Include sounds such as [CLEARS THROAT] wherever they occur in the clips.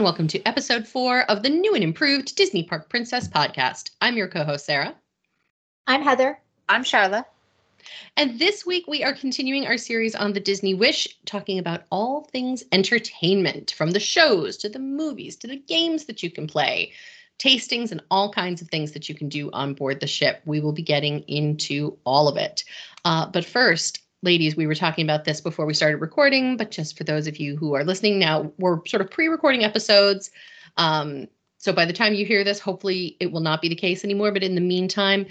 Hello, and welcome to episode four of the new and improved Disney Park Princess podcast. I'm your co host, Sara. I'm Heather. I'm Sharla. And this week we are continuing our series on the Disney Wish, talking about all things entertainment from the shows to the movies to the games that you can play, tastings, and all kinds of things that you can do on board the ship. We will be getting into all of it. Uh, but first, ladies, we were talking about this before we started recording, but just for those of you who are listening now, we're sort of pre recording episodes. Um, so by the time you hear this, hopefully it will not be the case anymore. But in the meantime,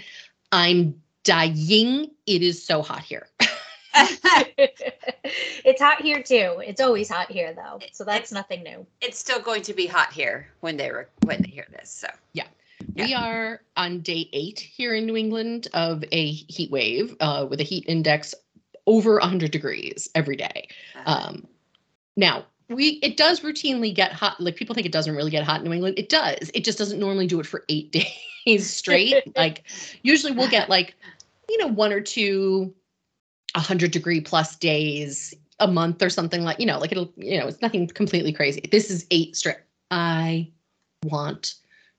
I'm dying. It is so hot here. [LAUGHS] it's hot here too. It's always hot here though. So that's It's- nothing new. It's still going to be hot here when they re- when they hear this. So yeah. We are on day eight here in New England of a heat wave uh, with a heat index over 100 degrees every day. Um, now, we it does routinely get hot. Like people think it doesn't really get hot in New England. It does. It just doesn't normally do it for eight [LAUGHS] days straight. [LAUGHS] like usually we'll get like you know one or two 100 degree plus days a month or something like you know like it'll you know it's nothing completely crazy. This is eight straight. I want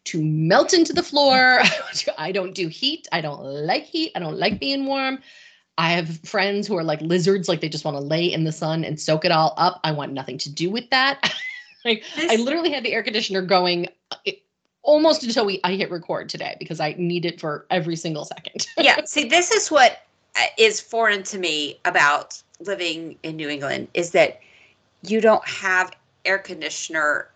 to melt into the floor. [LAUGHS] I don't do heat. I don't like heat. I don't like being warm. I have friends who are like lizards, like they just want to lay in the sun and soak it all up. I want nothing to do with that. [LAUGHS] like I literally had the air conditioner going uh, it, almost until we I hit record today because I need it for every single second. [LAUGHS] yeah. See, this is what uh, foreign to me about living in New England is that you don't have air conditioner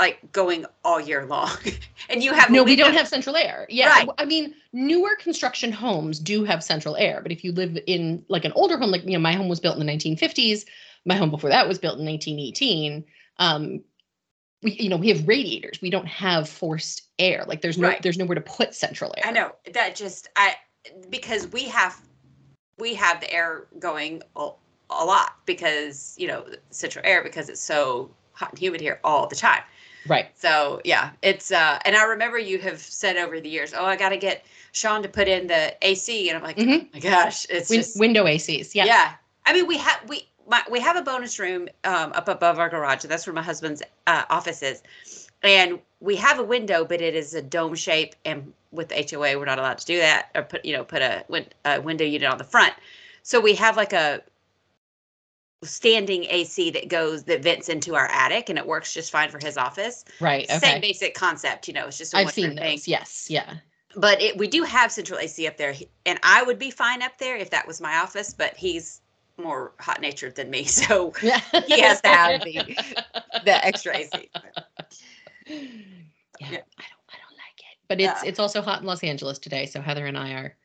like going all year long, [LAUGHS] and you have no, we don't have central air. Yeah, Right. I mean, newer construction homes do have central air, but if you live in like an older home, like you know, my home was built in the 1950s. My home before that was built in 1918. Um, we, you know, we have radiators. We don't have forced air. Like there's no, Right. there's nowhere to put central air. I know that just I because we have we have the air going a, a lot because you know central air because it's so hot and humid here all the time. Right. So yeah, it's uh and I remember you have said over the years, oh, I got to get Sean to put in the AC, and I'm like, Mhm. oh my gosh, it's Win- just window ACs. Yeah. yeah. I mean, we have we my, we have a bonus room um, up above our garage. That's where my husband's uh, office is, and we have a window, but it is a dome shape. And with HOA, we're not allowed to do that or put you know put a, win- a window unit on the front. So we have like a standing AC that goes that vents into our attic, and it works just fine for his office. Right. Okay. Same basic concept, you know. It's just a I've one seen thing those. Yes. Yeah. but it, we do have central AC up there, and I would be fine up there if that was my office. But he's more hot natured than me, [LAUGHS] so Yeah. he has to have the the extra AC. [LAUGHS] yeah, Yeah. I don't I don't like it. But it's it's also hot in Los Angeles today, so Heather and I are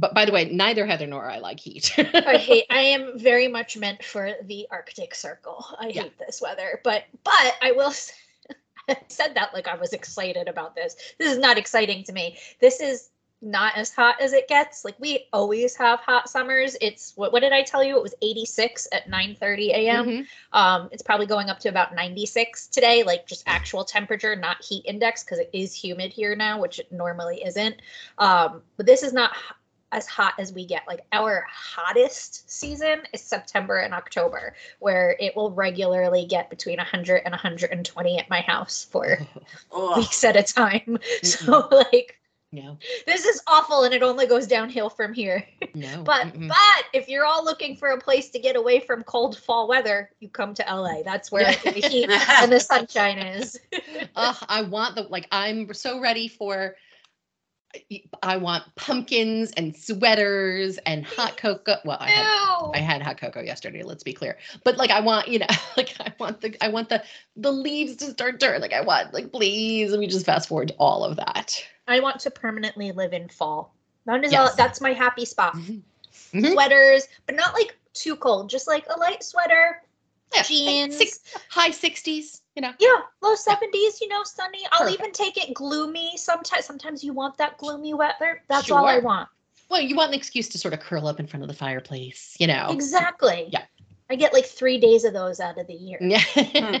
but by the way, neither Heather nor I like heat. [LAUGHS] I hate I am very much meant for the Arctic Circle. I Yeah. hate this weather. But but I will [LAUGHS] I said that like I was excited about this. This is not exciting to me. This is not as hot as it gets. Like we always have hot summers. It's what what did I tell you? It was 86 at 9 30 a.m. Mhm. Um, it's probably going up to about 96 today, like just actual temperature, not heat index, because it is humid here now, which it normally isn't. Um, but this is not as hot as we get. Like our hottest season is September and October, where it will regularly get between 100 and 120 at my house for [LAUGHS] weeks at a time. [LAUGHS] So like No. this is awful, and it only goes downhill from here. [LAUGHS] No. But mm-mm. but if you're all looking for a place to get away from cold fall weather, you come to LA. That's where the heat and the sunshine is. Ugh, I want the like I'm so ready for I want pumpkins and sweaters and hot [LAUGHS] cocoa. Well, I had. I had hot cocoa yesterday, let's be clear. But like I want, you know, [LAUGHS] like I want the I want the the leaves to start turning. Like I want like please let me just fast forward to all of that. I want to permanently live in fall. That is all, that's my happy spot. Mhm. Mhm. Sweaters, but not like too cold. Just like a light sweater, Yeah, like jeans. six- high 60s, you know. yeah, low seventies. You know, sunny. I'll Perfect. even take it gloomy. Sometimes, sometimes you want that gloomy weather. That's all I want. Well, you want an excuse to sort of curl up in front of the fireplace, you know. Exactly. Yeah. I get like three days of those out of the year. Yeah. [LAUGHS]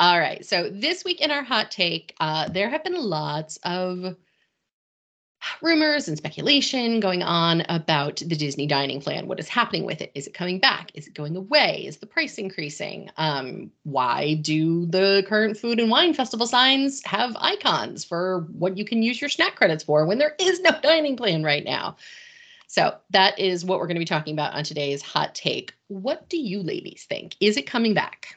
All right. So this week in our hot take, uh, there have been lots of rumors and speculation going on about the Disney dining plan. What is happening with it? Is it coming back? Is it going away? Is the price increasing? Um, why do the current food and wine festival signs have icons for what you can use your snack credits for when there is no [LAUGHS] dining plan right now? So that is what we're going to be talking about on today's hot take. What do you ladies think? Is it coming back?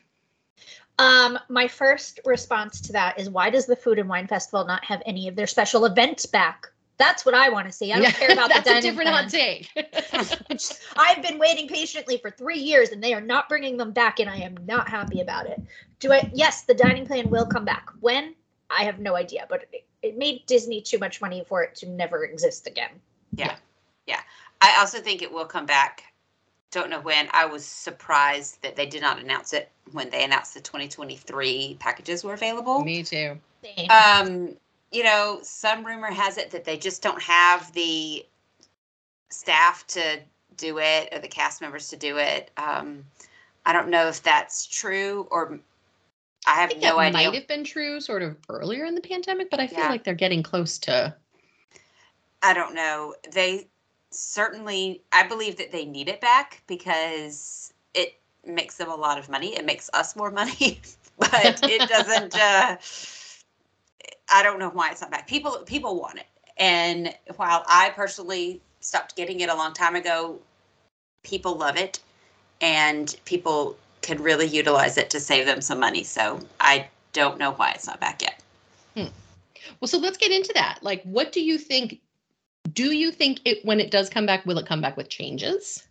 Um, my first response to that is why does the Food and Wine Festival not have any of their special events back? That's what I want to see. I don't care about the [LAUGHS] dining. That's the a different plan. hot take. [LAUGHS] [LAUGHS] I've been waiting patiently for three years and they are not bringing them back, and I am not happy about it. Do I? Yes, the dining plan will come back. When? I have no idea, but it, it made Disney too much money for it to never exist again. Yeah. Yeah. I also think it will come back. Don't know when. I was surprised that they did not announce it when they announced the 2023 packages were available. Me too. Same. Um, you know, some rumor has it that they just don't have the staff to do it or the cast members to do it. Um, I don't know if that's true or I I have think no that idea. might have been true sort of earlier in the pandemic, but I feel Yeah. like they're getting close to. I don't know. They certainly, I believe that they need it back because it makes them a lot of money. It makes us more money, [LAUGHS] but it doesn't. Uh, [LAUGHS] I don't know why it's not back. People people want it, and while I personally stopped getting it a long time ago, people love it, and people can really utilize it to save them some money. So I don't know why it's not back yet. Hmm. Well, so let's get into that. Like, what do you think? Do you think it when it does come back, will it come back with changes?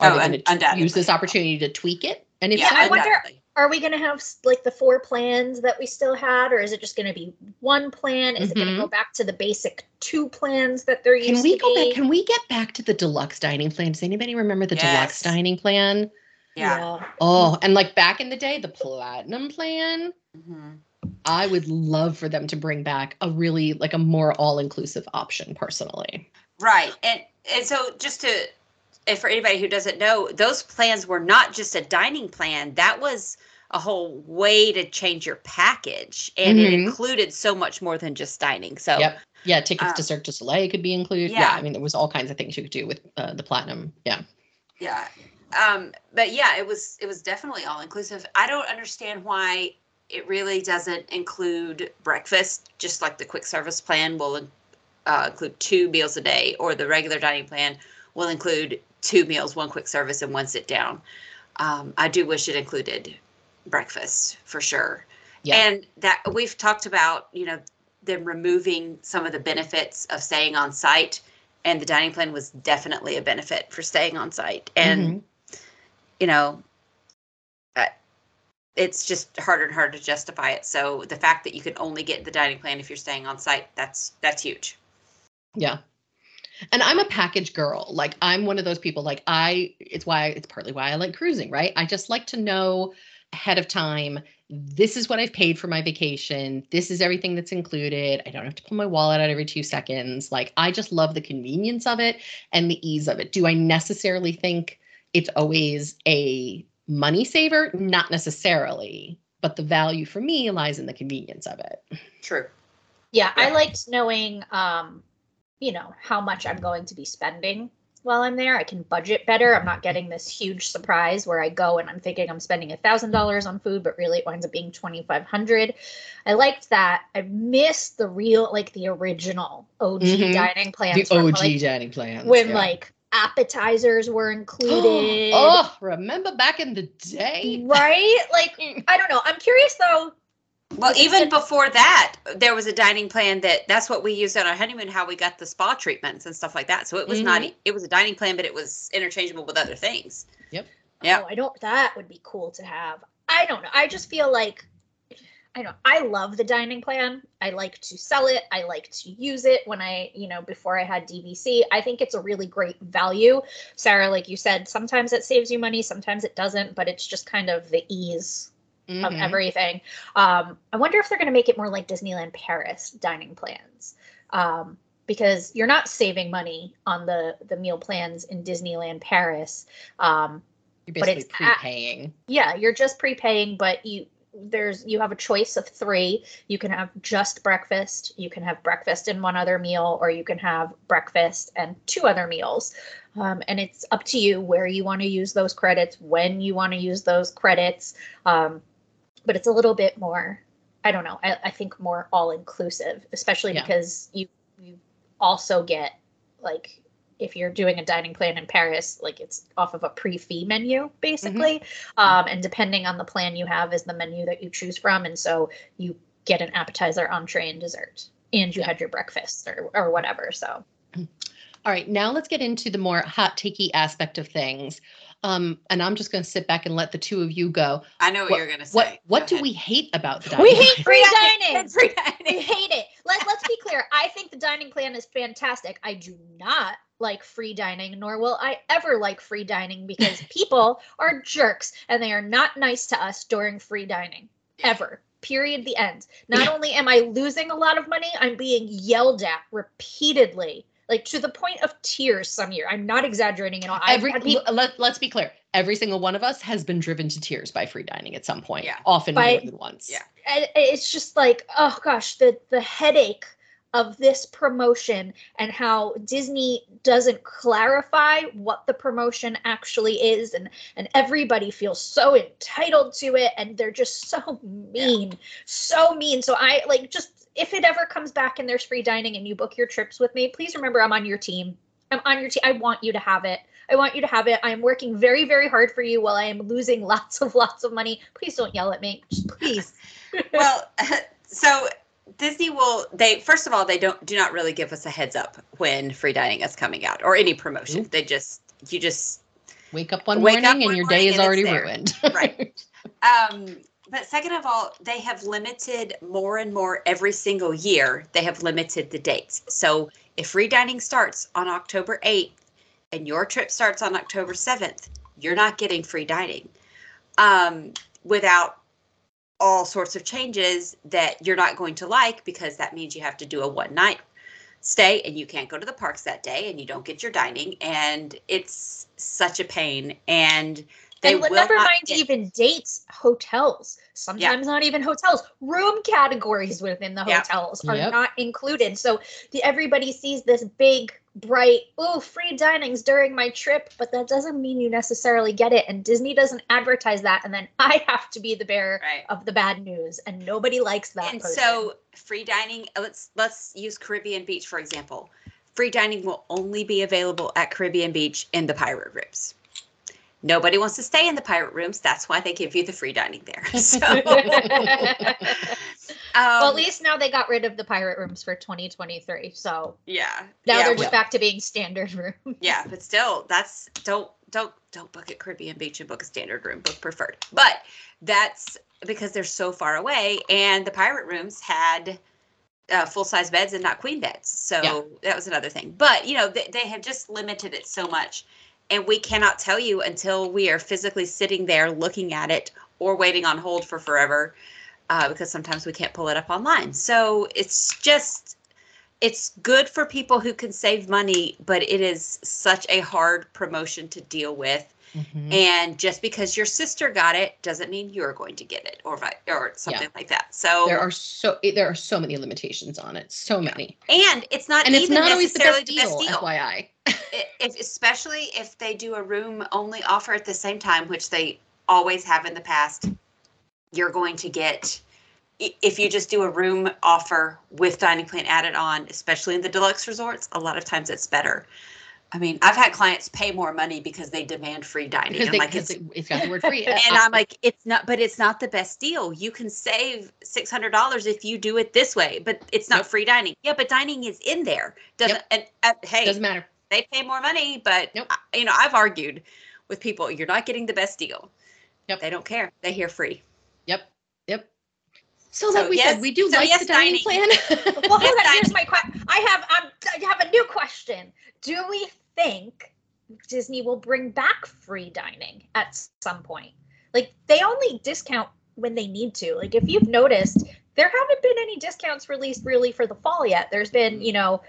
Are Oh, they going to undoubtedly. use this opportunity to tweak it? And if Yeah, so, I wonder-. Are we going to have like the four plans that we still had, or is it just going to be one plan? Is it going to go back to the basic two plans that there used can we to go be? back? Can we get back to the deluxe dining plan? Does anybody remember the deluxe dining plan? Yeah. Oh, and like back in the day, the platinum plan. Mhm. I would love for them to bring back a really like a more all-inclusive option personally. Right. And and so just to and for anybody who doesn't know, those plans were not just a dining plan. That was a whole way to change your package. And it Mhm. included so much more than just dining. So Yep. Yeah, tickets Uh, to Cirque du Soleil could be included. Yeah. yeah. I mean, there was all kinds of things you could do with uh, the platinum. Yeah. yeah. Um, but yeah, it was it was definitely all inclusive. I don't understand why it really doesn't include breakfast, just like the quick service plan will uh, include two meals a day, or the regular dining plan will include two meals, one quick service, and one sit down. Um, I do wish it included breakfast for sure. Yeah. And that we've talked about, you know, them removing some of the benefits of staying on site, and the dining plan was definitely a benefit for staying on site. And you know, it's just harder and harder to justify it. So the fact that you can only get the dining plan if you're staying on site, that's that's huge. Yeah. And I'm a package girl. Like I'm one of those people like I it's why it's partly why I like cruising, right? I just like to know ahead of time this is what I've paid for my vacation. This is everything that's included. I don't have to pull my wallet out every 2 seconds. Like I just love the convenience of it and the ease of it. Do I necessarily think it's always a money saver? Not necessarily, but the value for me lies in the convenience of it. True. Yeah, I liked knowing, um, you know, how much I'm going to be spending while I'm there. I can budget better. I'm not getting this huge surprise where I go and I'm thinking I'm spending a thousand dollars on food, but really it winds up being twenty five hundred. I liked that. I missed the real, like the original OG Mhm. dining plans. The from, OG like, dining plans. when yeah. like appetizers were included. oh, remember back in the day? Right? Like [LAUGHS] I don't know. I'm curious though. Well, even before that, there was a dining plan that that's what we used on our honeymoon, how we got the spa treatments and stuff like that. So it was not Mhm. it was a dining plan, but it was interchangeable with other things. Yep. Yeah. Oh, I don't. That would be cool to have. I don't know. I just feel like I don't. I love the dining plan. I like to sell it. I like to use it when I, you know, before I had DVC. I think it's a really great value. Sara, like you said, sometimes it saves you money, sometimes it doesn't, but it's just kind of the ease of Mhm. everything. Um, I wonder if they're going to make it more like Disneyland Paris dining plans. Um, because you're not saving money on the the meal plans in Disneyland Paris. Um, You're basically it's at- prepaying. yeah, you're just prepaying, but you there's you have a choice of three. You can have just breakfast, you can have breakfast and one other meal, or you can have breakfast and two other meals. Um, and it's up to you where you want to use those credits, when you want to use those credits. Um, but it's a little bit more, I don't know, I, I think more all inclusive, especially Yeah. because you you also get like if you're doing a dining plan in Paris, like it's off of a pre-fee menu basically. Um, and depending on the plan you have is the menu that you choose from. And so you get an appetizer, entree, and dessert. And you Yeah. had your breakfast or, or whatever. So All right, now let's get into the more hot takey aspect of things. Um, and I'm just going to sit back and let the two of you go. I know what, What- you're gonna say. What what Go do ahead. we hate about the [LAUGHS] dining? we hate free dining. Free I dining. hate it. Let, let's be clear. I think the dining plan is fantastic. I do not like free dining, nor will I ever like free dining because [LAUGHS] people are jerks and they are not nice to us during free dining ever. Period. The end. Not only am I losing a lot of money, I'm being yelled at repeatedly, like to the point of tears some year. I'm not exaggerating at all. Every let, let's be clear. Every single one of us has been driven to tears by free dining at some point. Yeah. Often By- more than once. Yeah. and it's just like oh gosh the the headache of this promotion and how disney doesn't clarify what the promotion actually is and and everybody feels so entitled to it and they're just so mean so mean so i like just if it ever comes back and there's free dining and you book your trips with me please remember i'm on your team i'm on your team i want you to have it I want you to have it. I am working very, very hard for you while I am losing [LAUGHS] lots of, lots of money. Please don't yell at me. Just please. [LAUGHS] well, [LAUGHS] so Disney will they first of all they don't do not really give us a heads up when free dining is coming out or any promotion. Nope. They just you just Wake up one Wake morning up and your day is already ruined. Right. um but second of all, they have limited more and more every single year. They have limited the dates. So if free dining starts on October 8th and your trip starts on October 7th, you're not getting free dining um, without all sorts of changes that you're not going to like because that means you have to do a one night stay and you can't go to the parks that day and you don't get your dining and it's such a pain and they and will never not mind get- even dates, hotels. Sometimes not even hotels. Room categories within the Yep. hotels are Yep. not included. So the, everybody sees this big, bright, oh, free dinings during my trip, but that doesn't mean you necessarily get it. And Disney doesn't advertise that. And then [LAUGHS] I have to be the bearer right of the bad news, and nobody likes that. and person. so free dining uh, let's let's use caribbean beach for example free dining will only be available at caribbean beach in the pirate rooms nobody wants to stay in the pirate rooms that's why they give you the free dining there [LAUGHS] so um, well, at least now they got rid of the pirate rooms for 2023. So yeah now yeah, they're well, just back to being standard room. yeah but still that's don't don't don't book at caribbean beach and book a standard room book preferred but that's because they're so far away and the pirate rooms had uh, full size beds and not queen beds so Yeah. that was another thing but you know they, they have just limited it so much and we cannot tell you until we are physically sitting there looking at it or waiting on hold for forever uh, because sometimes we can't pull it up online so it's just it's good for people who can save money, but it is such a hard promotion to deal with. Mhm. And just because your sister got it doesn't mean you're going to get it, or or something like that. So, There are so there are so many limitations on it. So many. and it's not And it's not always the necessarily best deal, FYI. I- [LAUGHS] If, especially if they do a room only offer at the same time, which they always have in the past, you're going to get. If you just do a room offer with dining plan added on, especially in the deluxe resorts, a lot of times it's better. I mean, I've had clients pay more money because they demand free dining. Because they, like, it's it, it's got the word free. [LAUGHS] and I'm like, it's not, but it's not the best deal. You can save six hundred dollars if you do it this way, but it's not Yep. free dining. Yeah, but dining is in there. Doesn't and uh, hey, doesn't matter. they pay more money, but Nope. I- you know, I've argued with people, you're not getting the best deal. Yep. They don't care. They hear free. Yep. Yep. So, So, like we yes- said, we do so like yes, the dining, dining. plan. well, hold on. [LAUGHS] Here's my question. I have um, I have a new question. Do we think Disney will bring back free dining at some point? Like they only discount when they need to. Like if you've noticed, there haven't been any discounts released really for the fall yet. There's been, you know,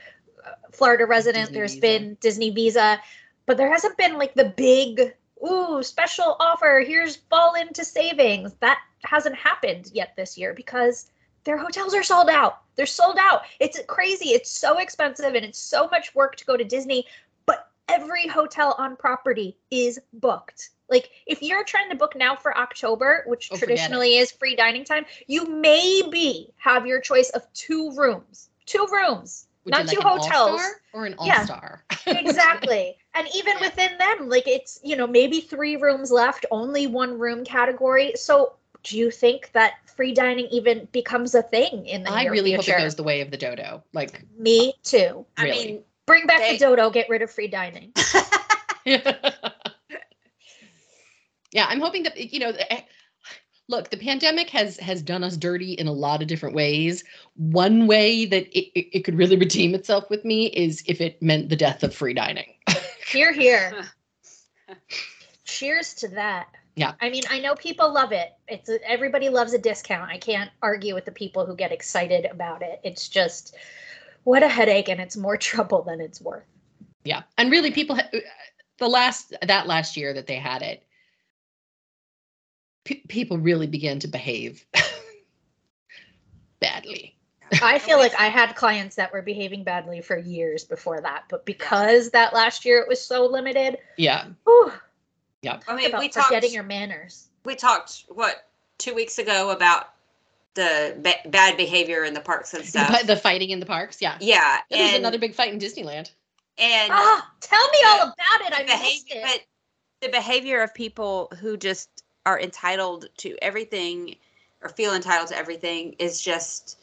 uh, Florida resident. Disney there's Visa. been Disney Visa, but there hasn't been like the big ooh, special offer, here's fall into savings. That hasn't happened yet this year because their hotels are sold out. They're sold out. It's crazy. It's so expensive and it's so much work to go to Disney, but every hotel on property is booked. Like if you're trying to book now for October, which Oh, traditionally is free dining time, you maybe have your choice of two rooms. Two rooms. Would not you like two hotels. or an all-star? [LAUGHS] exactly. And even within them, like it's, you know, maybe three rooms left, only one room category. So do you think that free dining even becomes a thing in the I near really hope it goes the way of the dodo. Like, Me too. I Really? mean, Bring back They- the dodo, get rid of free dining. [LAUGHS] yeah, I'm hoping that you know. Eh, Look, the pandemic has has done us dirty in a lot of different ways. One way that it, it, it could really redeem itself with me is if it meant the death of free dining. Here, here. [LAUGHS] Cheers to that. Yeah. I mean, I know people love it. It's a, everybody loves a discount. I can't argue with the people who get excited about it. It's just what a headache and it's more [LAUGHS] trouble than it's worth. Yeah, and really, people ha- uh, the last that last year that they had it, pe- people really began to behave [LAUGHS] badly. I feel like I had clients that were behaving badly for years before that, but because that last year it was so limited, Yeah, whew, yeah, I mean, about we talked. forgetting your manners. we talked what two weeks ago about the ba- bad behavior in the parks and [LAUGHS] stuff. fi- the fighting in the parks. Yeah, yeah, there was another big fight in Disneyland. and Ah, tell me all about it. I the missed behavior, it. but the behavior of people who just are entitled to everything or feel entitled to everything is just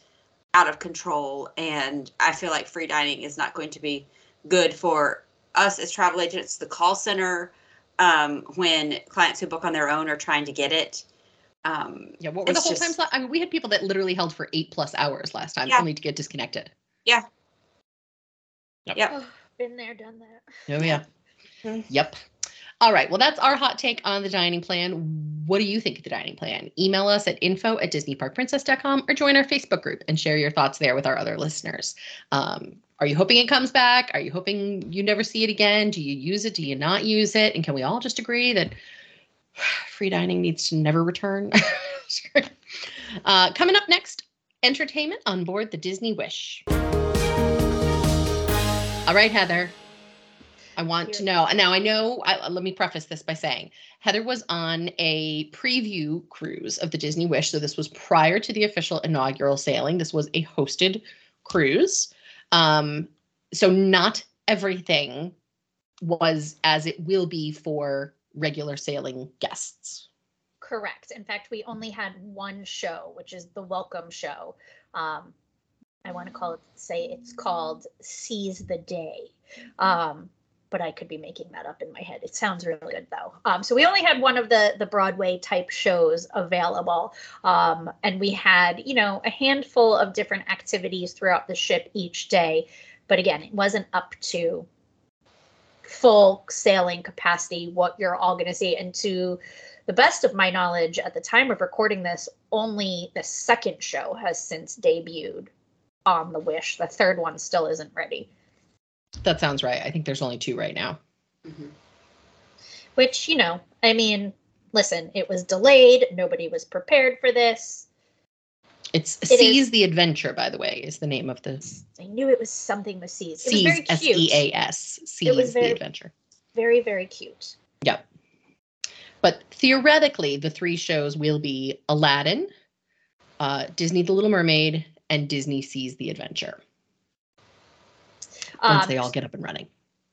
out of control. And I feel like free dining is not going to be good for us as travel agents, the call center, um, when clients who book on their own are trying to get it. Um, Yeah, what were the whole just- times? la- I mean, we had people that literally held for eight plus hours last time, Yeah. only to get disconnected. Yeah. Yep. Oh, been there, done that. Oh yeah. [LAUGHS] Yep. All right. Well, that's our hot take on the dining plan. What do you think of the dining plan? Email us at info at disneyparkprincess.com or join our Facebook group and share your thoughts there with our other listeners. Um, are you hoping it comes back? Are you hoping you never see it again? Do you use it? Do you not use it? And can we all just agree that [SIGHS] free dining needs to never return? [LAUGHS] Sure. uh, coming up next, entertainment on board the Disney Wish. All right, Heather. I want to know. Now, I know, I, let me preface this by saying Heather was on a preview cruise of the Disney Wish. So, this was prior to the official inaugural sailing. This was a hosted cruise. Um, so, not everything was as it will be for regular sailing guests. Correct. In fact, we only had one show, which is the welcome show. Um, I want to call it, say it's called Seize the Day. Um, but I could be making that up in my head. It sounds really good though. Um, so we only had one of the the Broadway type shows available, um, and we had you know a handful of different activities throughout the ship each day. But again, it wasn't up to full sailing capacity what you're all going to see. And to the best of my knowledge, at the time of recording this, only the second show has since debuted on the Wish. The third one still isn't ready. That sounds right. I think there's only two right now. mhm. Which, you know, I mean, listen, it was delayed. Nobody was prepared for this. It's It is- Seize the Adventure, by the way, is the name of the I knew it was something with C's. It was Seize very cute. E A S. Seize very- the Adventure. Very, very cute. Yep. But theoretically, the three shows will be Aladdin, uh, Disney The Little Mermaid, and Disney Seize the Adventure once Um, they all get up and running.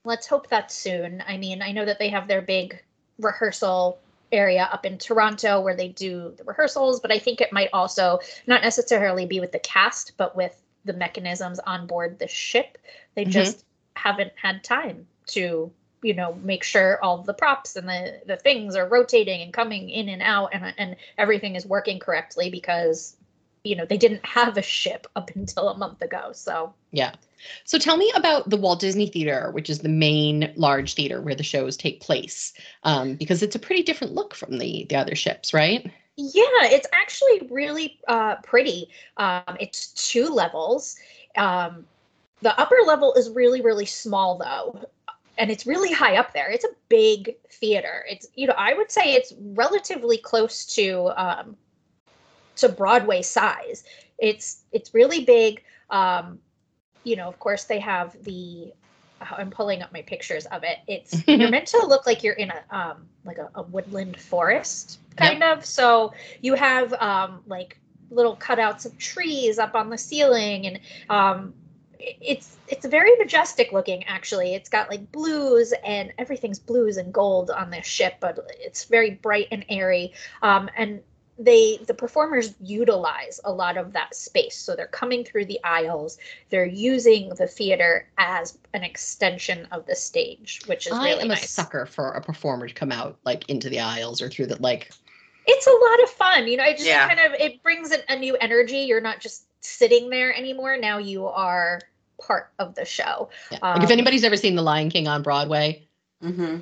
let's hope that's soon. I mean, I know that they have their big rehearsal area up in Toronto where they do the rehearsals, but I think it might also not necessarily be with the cast, but with the mechanisms on board the ship. They Mhm. just haven't had time to, you know, make sure all the props and the the things are rotating and coming in and out and and everything is working correctly because you know, they didn't have a ship up until a month ago. So, Yeah. So tell me about the Walt Disney Theater, which is the main large theater where the shows take place, um, because it's a pretty different look from the the other ships, right? Yeah, it's actually really uh, pretty. Um, it's two levels. Um, the upper level is really, really small, though. and it's really high up there. It's a big theater. It's you know I would say it's relatively close to um, to Broadway size. It's it's really big. Um, you know, of course, they have the. uh, I'm pulling up my pictures of it. It's [LAUGHS] you're meant to look like you're in a um like a, a woodland forest kind of. So you have um like little cutouts of trees up on the ceiling and um it's it's very majestic looking actually it's got like blues and everything's blues and gold on this ship but it's very bright and airy um, and they the performers utilize a lot of that space so they're coming through the aisles they're using the theater as an extension of the stage which is I really am nice a sucker for a performer to come out like into the aisles or through the like. it's a lot of fun you know it just Yeah. kind of it brings a, a new energy you're not just sitting there anymore now you are part of the show Yeah. like if Um, anybody's ever seen The Lion King on Broadway, hmm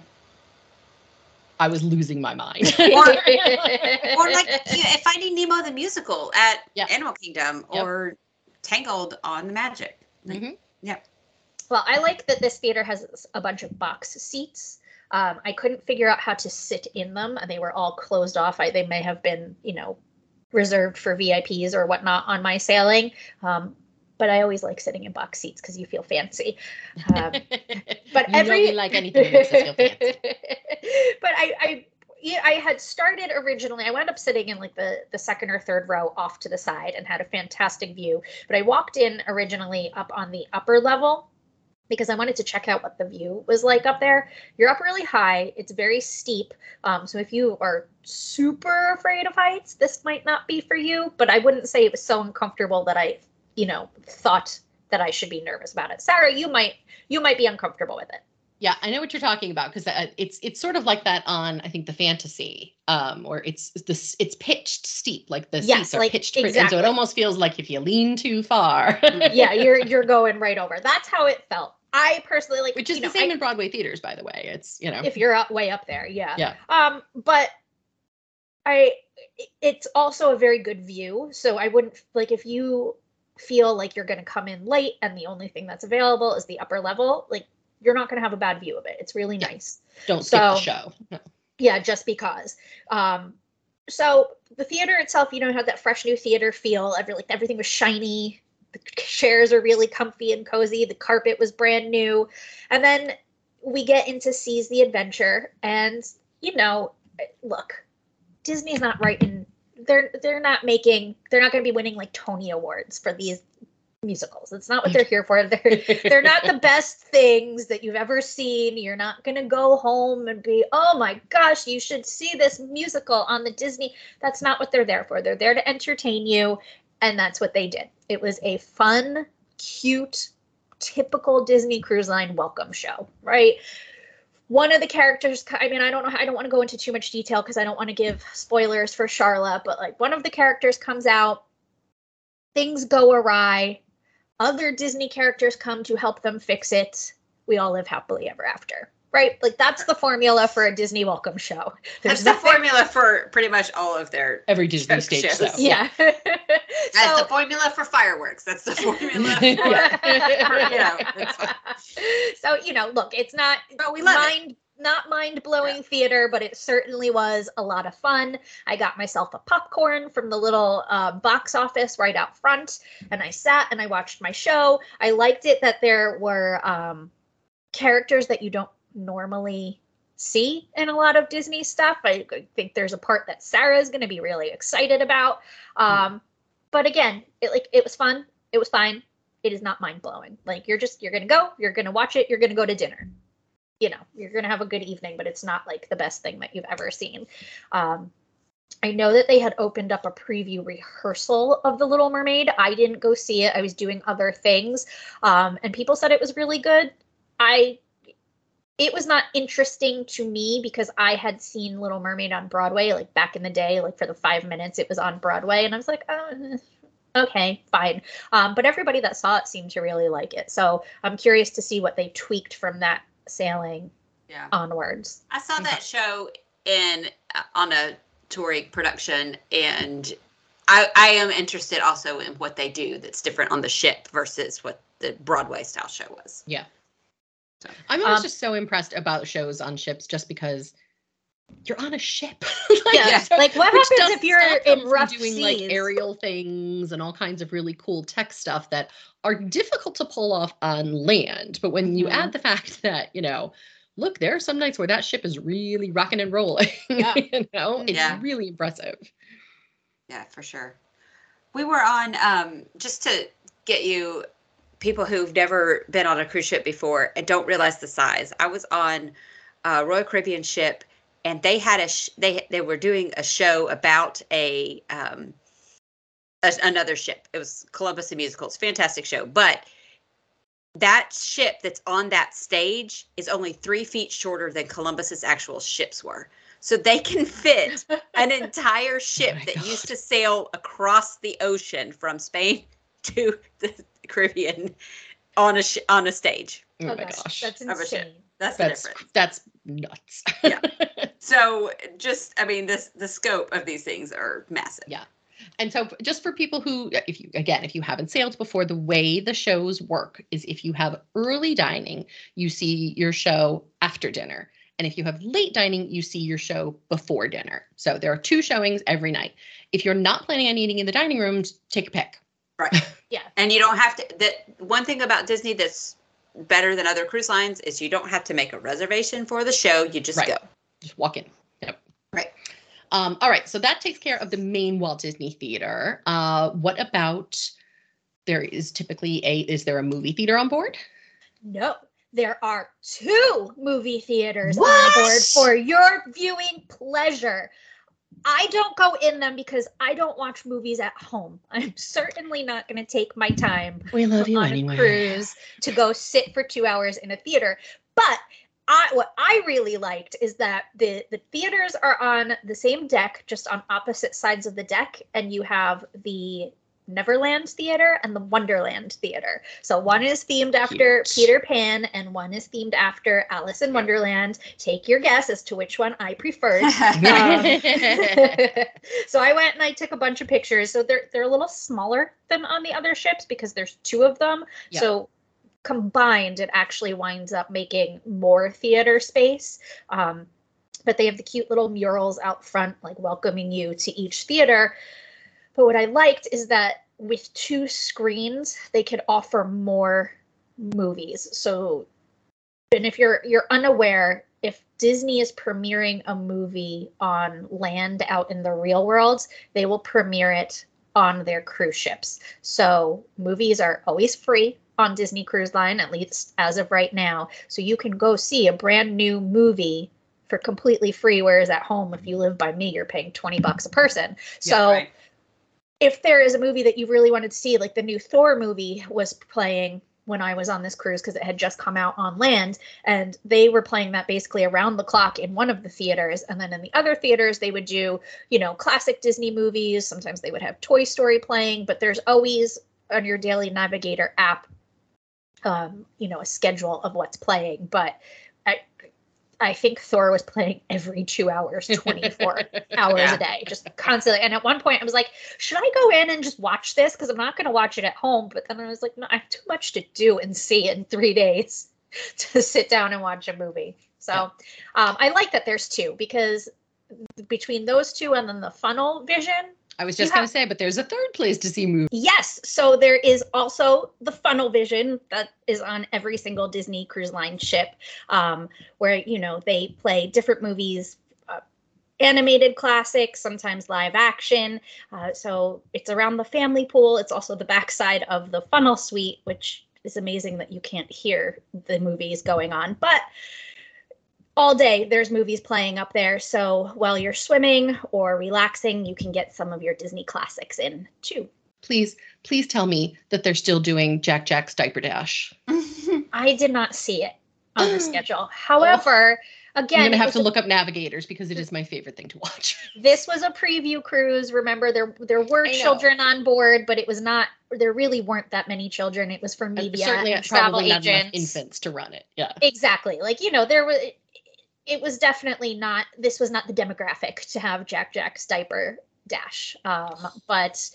I was losing my mind. [LAUGHS] Or- [LAUGHS] Or like you know, Finding Nemo the musical at Yeah. Animal Kingdom, Yep. or Tangled on the Magic. Mhm. Well, I like that this theater has a bunch of box seats. Um, I couldn't figure out how to sit in them. and They were all closed off. I, they may have been, you know, reserved for VIPs or whatnot on my sailing. Um, but I always like sitting in box seats because you feel fancy. Um, [LAUGHS] but you every like anything makes us feel fancy. [LAUGHS] but I, I yeah, I had started originally. I wound up sitting in like the the second or third row off to the side and had a fantastic view. But I walked in originally up on the upper level because I wanted to check out what the view was like up there. You're up really high. It's very steep. Um, so if you are super afraid of heights, this might not be for you. But I wouldn't say it was so uncomfortable that I, you know, thought that I should be nervous about it. Sara, you might you might be uncomfortable with it. Yeah, I know what you're talking about because uh, it's it's sort of like that on I think the fantasy, um, or it's this it's pitched steep, like the Yes, seats are like, pitched, pretty- and so it almost feels like if you lean too far. [LAUGHS] yeah, you're you're going right over. That's how it felt. I personally like, which is the know, same I- in Broadway theaters, by the way. It's you know, if you're up way up there, yeah. Yeah. Um, but I, it's also a very good view. So I wouldn't like if you feel like you're going to come in late and the only thing that's available is the upper level, like you're not going to have a bad view of it. It's really Yeah. nice. don't skip the show. No. Yeah, just because. Um, so the theater itself, you know, had that fresh new theater feel. Every like everything was shiny. The chairs are really comfy and cozy. The carpet was brand new, and then we get into Seize the Adventure, and you know, look, Disney's not writing. They're they're not making. They're not going to be winning like Tony awards for these musicals. It's not what they're here for. They're they're not the [LAUGHS] best things that you've ever seen. You're not going to go home and be, oh my gosh, you should see this musical on the Disney. That's not what they're there for. They're there to entertain you. And that's what they did. It was a fun, cute, typical Disney Cruise Line welcome show, right? One of the characters, I mean, I don't know, I don't want to go into too much detail because I don't want to give spoilers for Sharla, but like one of the characters comes out, things go awry, other Disney characters come to help them fix it. We all live happily ever after. Right? Like that's the formula for a Disney welcome show. That's the formula for pretty much all of their. Every Disney stage shows. show. Yeah. [LAUGHS] That's so, the formula for fireworks. That's the [LAUGHS] formula. For, Yeah. you [LAUGHS] know, so you know, look, it's not But we love it. mind not mind blowing theater, but it certainly was a lot of fun. I got myself a popcorn from the little uh, box office right out front, and I sat and I watched my show. I liked it that there were um, characters that you don't normally see in a lot of Disney stuff. I think there's a part that Sara is going to be really excited about. Um, but again, it like it was fun. It was fine. It is not mind blowing. Like you're just you're gonna go, you're gonna watch it, you're gonna go to dinner. You know, you're gonna have a good evening, but it's not like the best thing that you've ever seen. Um, I know that they had opened up a preview rehearsal of The Little Mermaid. I didn't go see it. I was doing other things, um, and people said it was really good. I it was not interesting to me because I had seen Little Mermaid on Broadway like back in the day, like for the five minutes it was on Broadway, and I was like, oh, [LAUGHS] okay, fine. Um, but everybody that saw it seemed to really like it, so I'm curious to see what they tweaked from that sailing Yeah. onwards. I saw that show in uh, on a touring production, and I I am interested also in what they do that's different on the ship versus what the Broadway style show was. Yeah. I'm always Um, just so impressed about shows on ships just because you're on a ship. [LAUGHS] Yeah, so- like what happens if you're in from rough doing seas? like aerial things and all kinds of really cool tech stuff that are difficult to pull off on land. But when you Mhm. add the fact [LAUGHS] that, you know, look, there are some nights where that ship is really rocking and rolling. Yeah. [LAUGHS] you know, it's Yeah. really impressive. Yeah, for sure. We were on um, just to get you people who've never been on a cruise ship before and don't realize the size. I was on a Royal Caribbean ship, and they had a sh- they they were doing a show about a um, a, another ship. It was Columbus the musical. It's a fantastic show, but that ship that's on that stage is only three feet shorter than Columbus's actual ships were. So they can fit [LAUGHS] an entire ship my that God. used to sail across the ocean from Spain [LAUGHS] to the Caribbean on a sh- on a stage. Oh, my that's, gosh. that's Of a ship. insane. That's the that's difference. that's nuts. Yeah. [LAUGHS] So just I mean this the scope of these things are massive. Yeah. And so, just for people who, uh, if you, again, if you haven't sailed before, the way the shows work is if you have early dining, you see your show after dinner. And if you have late dining, you see your show before dinner. So there are two showings every night. If you're not planning on eating in the dining rooms, take a pick. Right. [LAUGHS] Yeah. And you don't have to that one thing about Disney that's better than other cruise lines is you don't have to make a reservation for the show. You just Right. go. Just walk in. Yep. Right. Um, all right. So that takes care of the main Walt Disney Theater. Uh, what about there is typically a, is there a movie theater on board? No, there are two movie theaters on board for your viewing pleasure. I don't go in them because I don't watch movies at home. [LAUGHS] I'm certainly not going to take my time We love you on a cruise to go sit for two hours in a theater. But I, what I really liked is that the the theaters are on the same deck, just on opposite sides of the deck, and you have the Neverland Theater and the Wonderland Theater. So one is themed after Cute. Peter Pan, and one is themed after Alice in Wonderland. Take your guess as to which one I preferred. [LAUGHS] Um, [LAUGHS] [LAUGHS] so I went and I took a bunch of pictures. So they're they're a little smaller than on the other ships because there's two of them. Yeah. So combined, it actually winds up making more theater space. Um, but they have the cute little murals out front, like welcoming you to each theater. But what I liked is that with two screens, they could offer more movies. So, and if you're you're unaware, if Disney is premiering a movie on land out in the real world, they will premiere it on their cruise ships. So movies are always free on Disney Cruise Line, at least as of right now. So you can go see a brand new movie for completely free. Whereas at home, if you live by me, you're paying 20 bucks a person. So Right. If there is a movie that you really wanted to see, like the new Thor movie was playing when I was on this cruise because it had just come out on land, and they were playing that basically around the clock in one of the theaters, and then in the other theaters they would do, you know, classic Disney movies. Sometimes they would have Toy Story playing, but there's always on your Daily Navigator app, um, you know, a schedule of what's playing. But I, think Thor was playing every two hours, [LAUGHS] 24 hours Yeah. a day, just constantly. And at one point, I was like, should I go in and just watch this? Because I'm not going to watch it at home. But then I was like, no, I have too much to do and see in three days [LAUGHS] to sit down and watch a movie. So Yeah. um, I like that there's two because between those two and then the funnel vision, I was just going to say, but there's a third place to see movies. Yes. So there is also the funnel vision that is on every single Disney Cruise Line ship, um, where you know they play different movies, uh, animated classics, sometimes live action. Uh, so it's around the family pool. It's also the backside of the funnel suite, which is amazing that you can't hear the movies going on, but. All day, there's movies playing up there. So while you're swimming or relaxing, you can get some of your Disney classics in too. Please, please tell me that they're still doing Jack Jack's Diaper Dash. [LAUGHS] I did not see it on the [GASPS] schedule. However, again, I'm going to have to a- look up Navigators because it is my favorite thing to watch. [LAUGHS] this was a preview cruise. Remember, there there were I know. children on board, but it was not. There really weren't that many children. It was for media Certainly, and travel probably not agents. infants to run it. Yeah. Exactly. Like you know, there was. It was definitely not. This was not the demographic to have Jack Jack's diaper dash. Um, but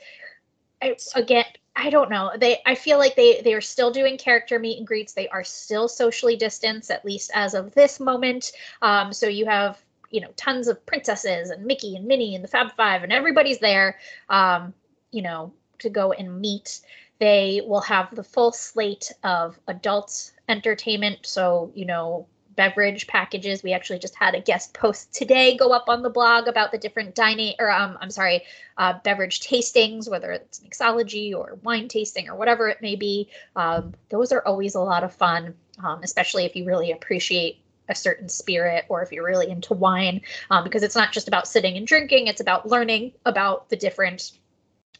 I, again, I don't know. They I feel like they they are still doing character meet and greets. They are still socially distanced, at least as of this moment. Um, so you have you know tons of princesses and Mickey and Minnie and the Fab Five and everybody's there. Um, you know to go and meet. They will have the full slate of adult entertainment. So you know beverage packages. We actually just had a guest post today go up on the blog about the different dining or um, I'm sorry, uh, beverage tastings, whether it's mixology or wine tasting or whatever it may be. Um, those are always a lot of fun, um, especially if you really appreciate a certain spirit or if you're really into wine, um, because it's not just about sitting and drinking, it's about learning about the different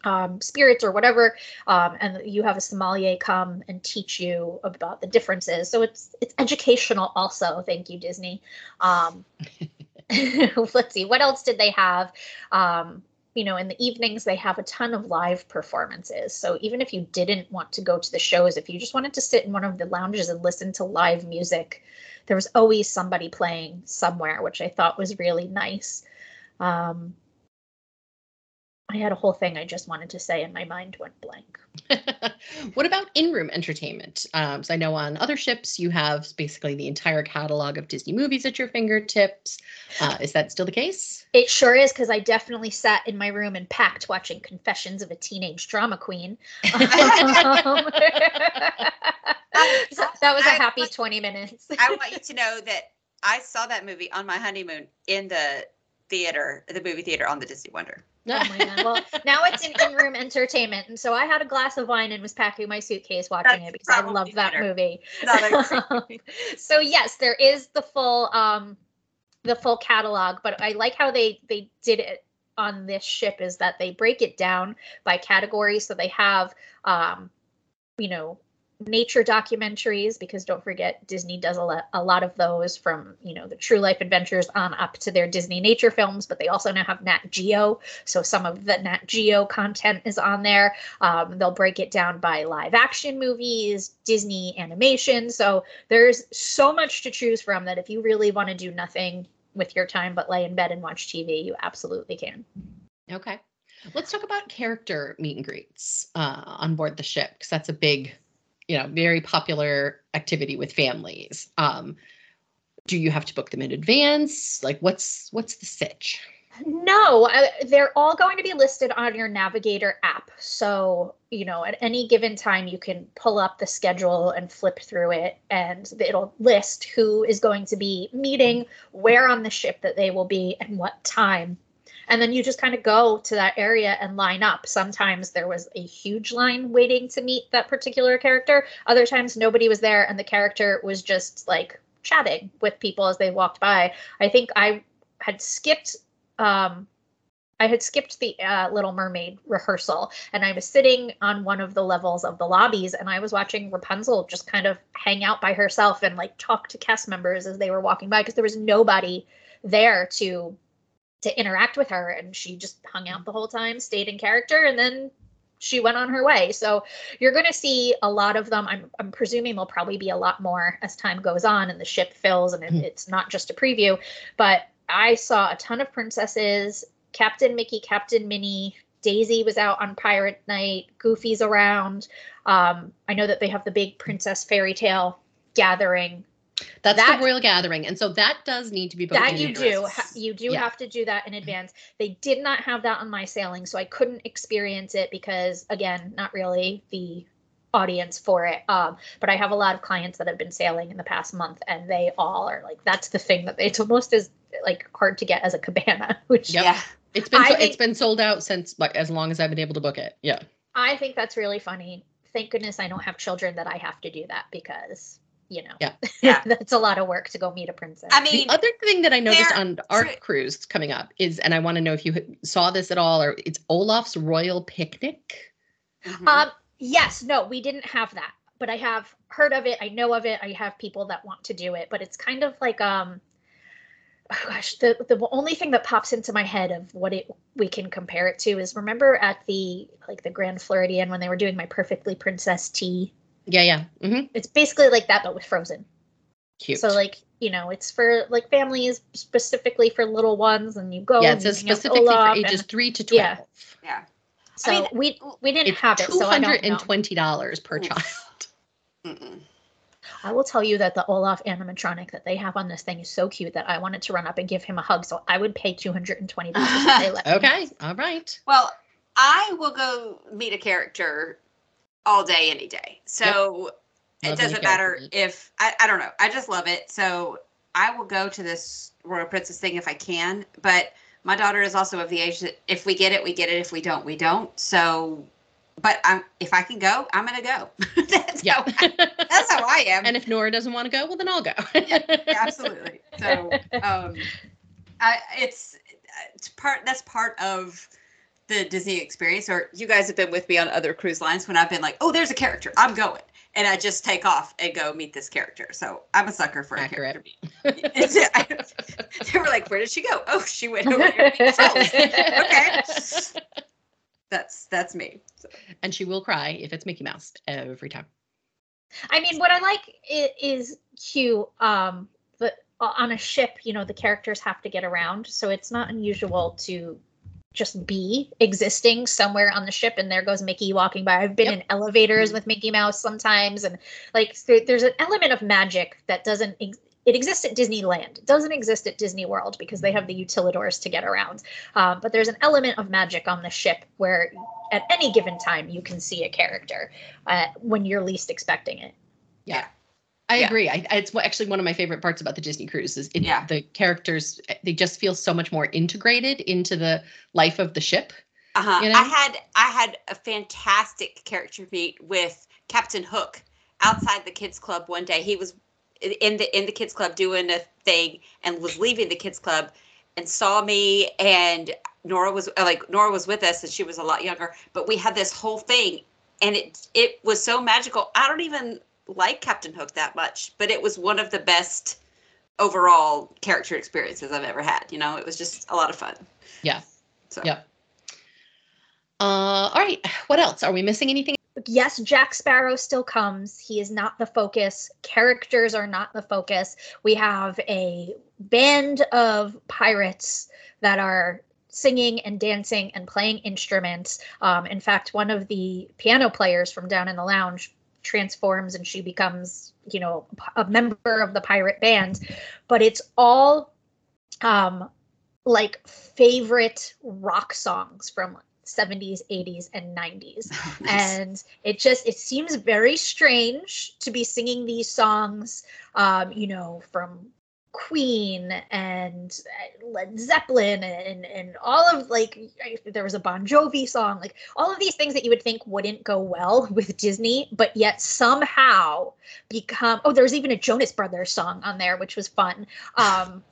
um, spirits or whatever, um, and you have a sommelier come and teach you about the differences. So it's it's educational also. Thank you, Disney. Um, [LAUGHS] let's see, what else did they have? Um, you know, in the evenings they have a ton of live performances. So even if you didn't want to go to the shows, if you just wanted to sit in one of the lounges and listen to live music, there was always somebody playing somewhere, which I thought was really nice. Um, I had a whole thing I just wanted to say and my mind went blank. [LAUGHS] what about in-room entertainment? Um, so I know on other ships you have basically the entire catalog of Disney movies at your fingertips. Uh, is that still the case? It sure is because I definitely sat in my room and packed watching Confessions of a Teenage Drama Queen. Um, [LAUGHS] [LAUGHS] that was a happy 20 minutes. I want you to know that I saw that movie on my honeymoon in the theater, the movie theater on the Disney Wonder. Oh my god! Well, now it's an [LAUGHS] in-room entertainment, and so I had a glass of wine and was packing my suitcase watching That's it because I love that better. movie. [LAUGHS] So yes, there is the full um, the full catalog, but I like how they they did it on this ship is that they break it down by category, so they have um, you know nature documentaries because don't forget disney does a lot, a lot of those from you know the true life adventures on up to their disney nature films but they also now have nat geo so some of the nat geo content is on there um, they'll break it down by live action movies disney animation so there's so much to choose from that if you really want to do nothing with your time but lay in bed and watch tv you absolutely can Okay. Let's talk about character meet and greets uh, on board the ship because that's a big, you know, very popular activity with families. Um, do you have to book them in advance? Like, what's what's the sitch? No, uh, they're all going to be listed on your Navigator app. So, you know, at any given time, you can pull up the schedule and flip through it, and it'll list who is going to be meeting, where on the ship that they will be, and what time. And then you just kind of go to that area and line up. Sometimes there was a huge line waiting to meet that particular character. Other times nobody was there and the character was just like chatting with people as they walked by. I think I had skipped um I had skipped the uh, Little Mermaid rehearsal and I was sitting on one of the levels of the lobbies and I was watching Rapunzel just kind of hang out by herself and like talk to cast members as they were walking by because there was nobody there to to interact with her and she just hung out the whole time, stayed in character and then she went on her way. So you're going to see a lot of them. I'm, I'm presuming there'll probably be a lot more as time goes on and the ship fills and Hmm. it's not just a preview. But I saw a ton of princesses, Captain Mickey, Captain Minnie, Daisy was out on Pirate Night, Goofy's around. Um, I know that they have the big Princess Fairy Tale gathering. That's That- the royal gathering, and so that does need to be booked. That in you do. Ha- you do Yeah. have to do that in advance. They did not have that on my sailing, so I couldn't experience it because, again, not really the audience for it. Um, but I have a lot of clients that have been sailing in the past month, and they all are like, that's the thing that they, it's almost as like hard to get as a cabana, [LAUGHS] which Yep. Yeah. It's been I so, think- it's been sold out since like as long as I've been able to book it. Yeah. I think that's really funny. Thank goodness I don't have children that I have to do that because, you know, Yeah. [LAUGHS] Yeah. that's a lot of work to go meet a princess. I mean, the other thing that I noticed on our tri- cruise coming up is, and I want to know if you saw this at all, or it's Olaf's Royal Picnic. mhm. Um, yes, no, we didn't have that, but I have heard of it. I know of it. I have people that want to do it, but it's kind of like um, oh gosh, the the only thing that pops into my head of what it we can compare it to is remember at the like the Grand Floridian when they were doing my Perfectly Princess tea. Yeah, yeah. hmm It's basically like that, but with Frozen. Cute. So like you know, it's for like families specifically for little ones, and you go. yeah, and it says hang out with specifically for ages and- three to twelve. yeah. yeah. So mean, we we didn't It's have it, two so I hundred don't and know. twenty dollars per Oof. child. Mm-mm. I will tell you that the Olaf animatronic that they have on this thing is so cute that I wanted to run up and give him a hug. So I would pay two hundred and twenty dollars if me. [LAUGHS] Okay, all right. Well, I will go meet a character all day, any day. So it doesn't matter if I, I don't know. I just love it. So I will go to this Royal Princess thing if I can. But my daughter is also of the age that if we get it, we get it. If we don't, we don't. So, but I'm if I can go, I'm gonna go. [LAUGHS] that's Yeah. how I, that's how I am. [LAUGHS] and if Nora doesn't want to go, well then I'll go. [LAUGHS] yeah, absolutely. So, um, I, it's it's part that's part of the Disney experience. Or you guys have been with me on other cruise lines when I've been like, oh, there's a character, I'm going, and I just take off and go meet this character. So I'm a sucker for a character. It's- [LAUGHS] I- they were like, where did she go? [LAUGHS] Oh, she went over here. to meet Frozen. okay, that's that's me. So, and she will cry if it's Mickey Mouse every time. I mean, what I like is cute. Um, but on a ship, you know, the characters have to get around, so it's not unusual to just be existing somewhere on the ship and there goes Mickey walking by. I've been Yep. in elevators Mhm. with Mickey Mouse sometimes and like there, there's an element of magic that doesn't ex- it exists at Disneyland. It doesn't exist at Disney World because they have the utilidors to get around. Um, but there's an element of magic on the ship where at any given time you can see a character uh, when you're least expecting it. I Yeah. agree. I, it's actually one of my favorite parts about the Disney cruise is it, Yeah. the characters. They just feel so much more integrated into the life of the ship. Uh-huh. You know? I had I had a fantastic character meet with Captain Hook outside the kids club one day. He was in the in the kids club doing a thing and was leaving the kids club and saw me and Nora was uh, like Nora was with us and she was a lot younger, but we had this whole thing and it it was so magical. I don't even like Captain Hook that much, but it was one of the best overall character experiences I've ever had. You know, it was just a lot of fun. Yeah. So Yeah. Uh, all right. What else? Are we missing anything? yes, Jack Sparrow still comes. He is not the focus. Characters are not the focus. We have a band of pirates that are singing and dancing and playing instruments. Um, in fact, one of the piano players from down in the lounge transforms and she becomes, you know, a member of the pirate band. But it's all um, like favorite rock songs from 70s, 80s, and 90s [LAUGHS] and it just it seems very strange to be singing these songs um you know from queen and uh, led zeppelin and and all of like there was a bon jovi song like all of these things that you would think wouldn't go well [LAUGHS] with disney but yet somehow become oh there's even a jonas brothers song on there which was fun um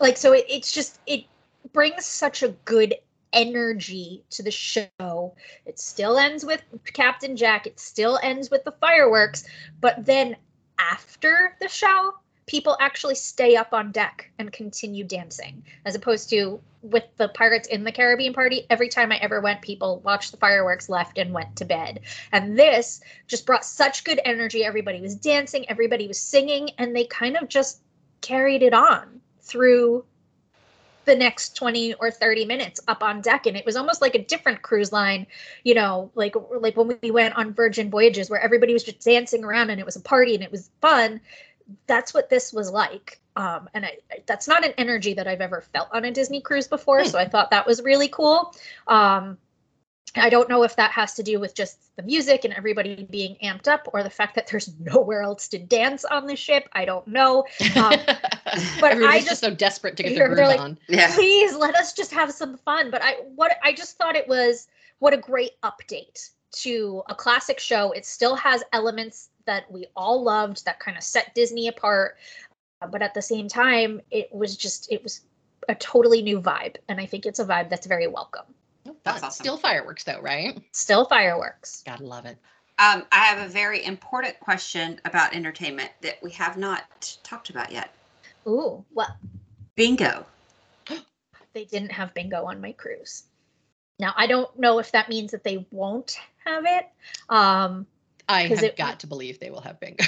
like so it, it's just it brings such a good energy to the show it still ends with Captain Jack. It still ends with the fireworks. But then after the show, people actually stay up on deck and continue dancing, as opposed to with the Pirates in the Caribbean party. Every time I ever went, people watched the fireworks, left, and went to bed. And this just brought such good energy. Everybody was dancing, everybody was singing, and they kind of just carried it on through the next 20 or 30 minutes up on deck and it was almost like a different cruise line you know like like when we went on virgin voyages where everybody was just dancing around and it was a party and it was fun that's what this was like um and I, I- that's not an energy that i've ever felt on a disney cruise before Hmm. so i thought that was really cool um I don't know if that has to do with just the music and everybody being amped up or the fact that there's [LAUGHS] nowhere else to dance on the ship. I don't know. Um, [LAUGHS] but I just, just- so desperate to get They're- their they're groove like, on. yeah. please let us just have some fun but i what i just thought it was what a great update to a classic show it still has elements that we all loved that kind of set disney apart uh, but at the same time it was just it was a totally new vibe and i think it's a vibe that's very welcome Oh, That's awesome. Still fireworks though, right? still fireworks Gotta love it. Um, I have a very important question about entertainment that we have not talked about yet. ooh what? Bingo. [GASPS] they didn't have bingo on my cruise now i don't know if that means that they won't have it um I 'Cause have it- got to believe they will have bingo.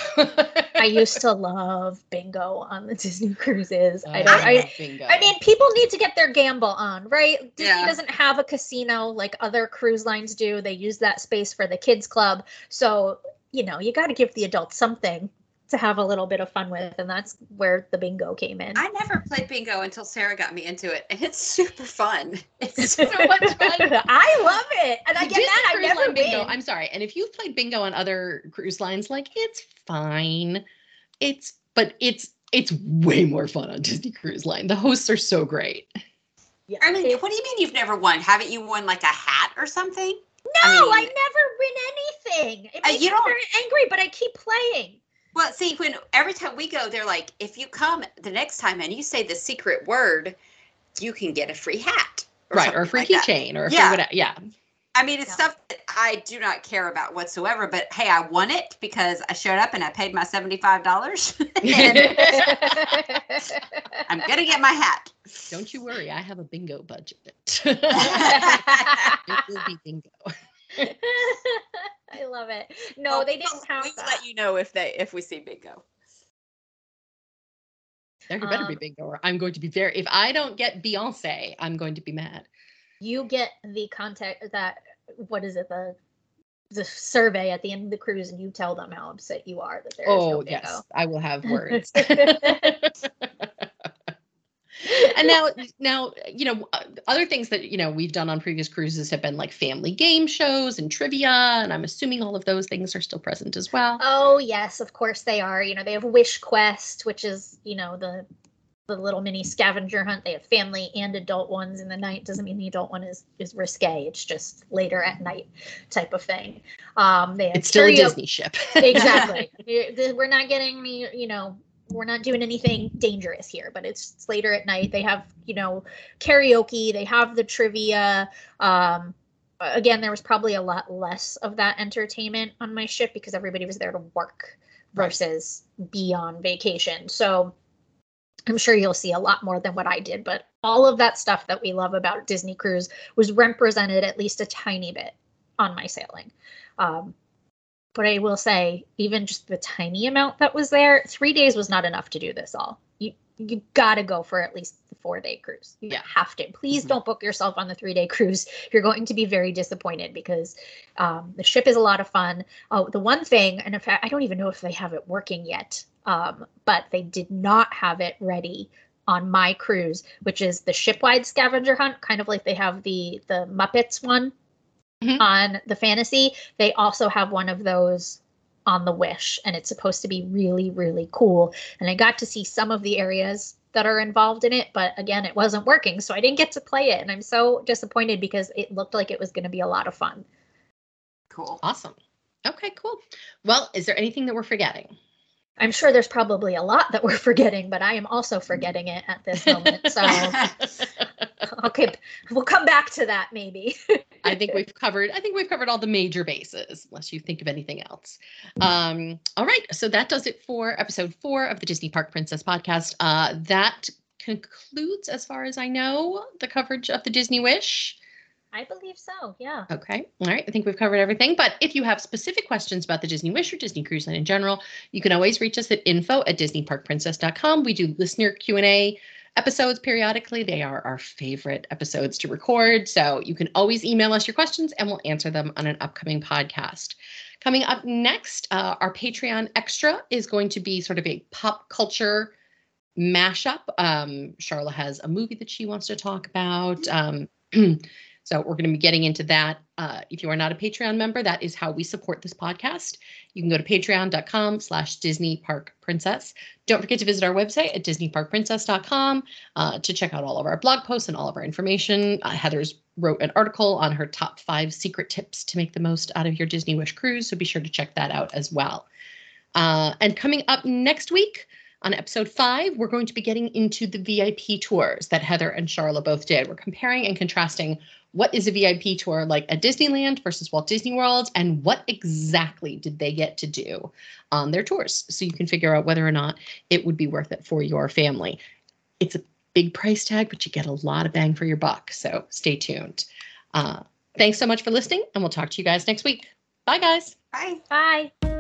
I used to [LAUGHS] love bingo on the Disney cruises. I oh, I don't. I, love bingo. I mean, people need to get their gamble on, right? Disney Yeah. doesn't have a casino like other cruise lines do. They use that space for the kids club. So, you know, you got to give the adults something to have a little bit of fun with. And that's where the bingo came in. I never played bingo until Sara got me into it, and it's super fun. [LAUGHS] It's so much fun. [LAUGHS] I love it. And I get that. I never bingo. win. I'm sorry. And if you've played bingo on other cruise lines, like it's fine. It's but it's it's way more fun on Disney Cruise Line. The hosts are so great. Yeah. I mean, what do you mean you've never won? Haven't you won like a hat or something? no, I I, never win anything. It Uh, makes you me very angry, but I keep playing. Well, see, when every time we go, they're like, if you come the next time and you say the secret word, you can get a free hat. right. Or a free like keychain or a Yeah. free whatever. Yeah. I mean, it's Yeah. stuff that I do not care about whatsoever. But hey, I won it because I showed up and I paid my seventy-five dollars, [LAUGHS] I'm gonna get my hat. Don't you worry. I have a bingo budget. [LAUGHS] it will be bingo. [LAUGHS] I love it. No, they didn't count. We will that. let you know if they if we see bingo. There better be Um, bingo or I'm going to be very if I don't get Beyonce, I'm going to be mad. you get the contact that what is it the the survey at the end of the cruise and you tell them how upset you are that there is Oh no bingo. yes, I will have [LAUGHS] words. [LAUGHS] and now now you know uh, other things that you know we've done on previous cruises have been like family game shows and trivia and i'm assuming all of those things are still present as well Oh yes, of course they are. You know, they have Wish Quest, which is, you know, the the little mini scavenger hunt. They have family and adult ones in the night. Doesn't mean the adult one is is risque. It's just later at night type of thing. Um they have it's still a disney ship exactly. [LAUGHS] We're not getting the, you know, we're not doing anything dangerous here, but it's, it's later at night. They have, you know, karaoke, they have the trivia. Um, again, there was probably a lot less of that entertainment on my ship because everybody was there to work Right. versus be on vacation. So I'm sure you'll see a lot more than what I did, but all of that stuff that we love about Disney Cruise was represented at least a tiny bit on my sailing. Um, but I will say, even just the tiny amount that was there, three days was not enough to do this all. You you gotta go for at least the four day cruise. You Yeah. have to. Please Mhm. don't book yourself on the three day cruise. You're going to be very disappointed because um, the ship is a lot of fun. Oh, the one thing, and in fact, I don't even know if they have it working yet, um, but they did not have it ready on my cruise, which is the shipwide scavenger hunt, kind of like they have the the Muppets one Mhm. on the fantasy. They also have one of those on the Wish, and it's supposed to be really, really cool. And I got to see some of the areas that are involved in it, but again, it wasn't working, so I didn't get to play it, and I'm so disappointed because it looked like it was going to be a lot of fun. Cool. awesome okay cool well is there anything that we're forgetting I'm sure there's probably a lot that we're forgetting, but I am also forgetting it at this moment. So [LAUGHS] okay, we'll come back to that maybe. I think we've covered. I think we've covered all the major bases, unless you think of anything else. Um, all right, so that does it for episode four of the Disney Park Princess podcast. Uh, that concludes, as far as I know, the coverage of the Disney Wish. I believe so. Yeah. Okay. All right. I think we've covered everything. But if you have specific questions about the Disney Wish or Disney Cruise Line in general, you can always reach us at info at disneyparkprincess.com. We do listener Q&A episodes periodically. They are our favorite episodes to record. So you can always email us your questions and we'll answer them on an upcoming podcast. Coming up next, uh, our Patreon extra is going to be sort of a pop culture mashup. Um, Sharla has a movie that she wants to talk about. Um, [CLEARS THROAT] so we're going to be getting into that. Uh, if you are not a Patreon member, that is how we support this podcast. You can go to patreon.com slash Disney Park Princess. Don't forget to visit our website at disneyparkprincess.com uh, to check out all of our blog posts and all of our information. Uh, Heather's wrote an article on her top five secret tips to make the most out of your Disney Wish cruise. So be sure to check that out as well. Uh, and coming up next week, on episode five, we're going to be getting into the VIP tours that Heather and Sharla both did. We're comparing and contrasting what is a VIP tour like at Disneyland versus Walt Disney World, and what exactly did they get to do on their tours. So you can figure out whether or not it would be worth it for your family. It's a big price tag, but you get a lot of bang for your buck. So stay tuned. Uh, thanks so much for listening, and we'll talk to you guys next week. Bye, guys. Bye. Bye.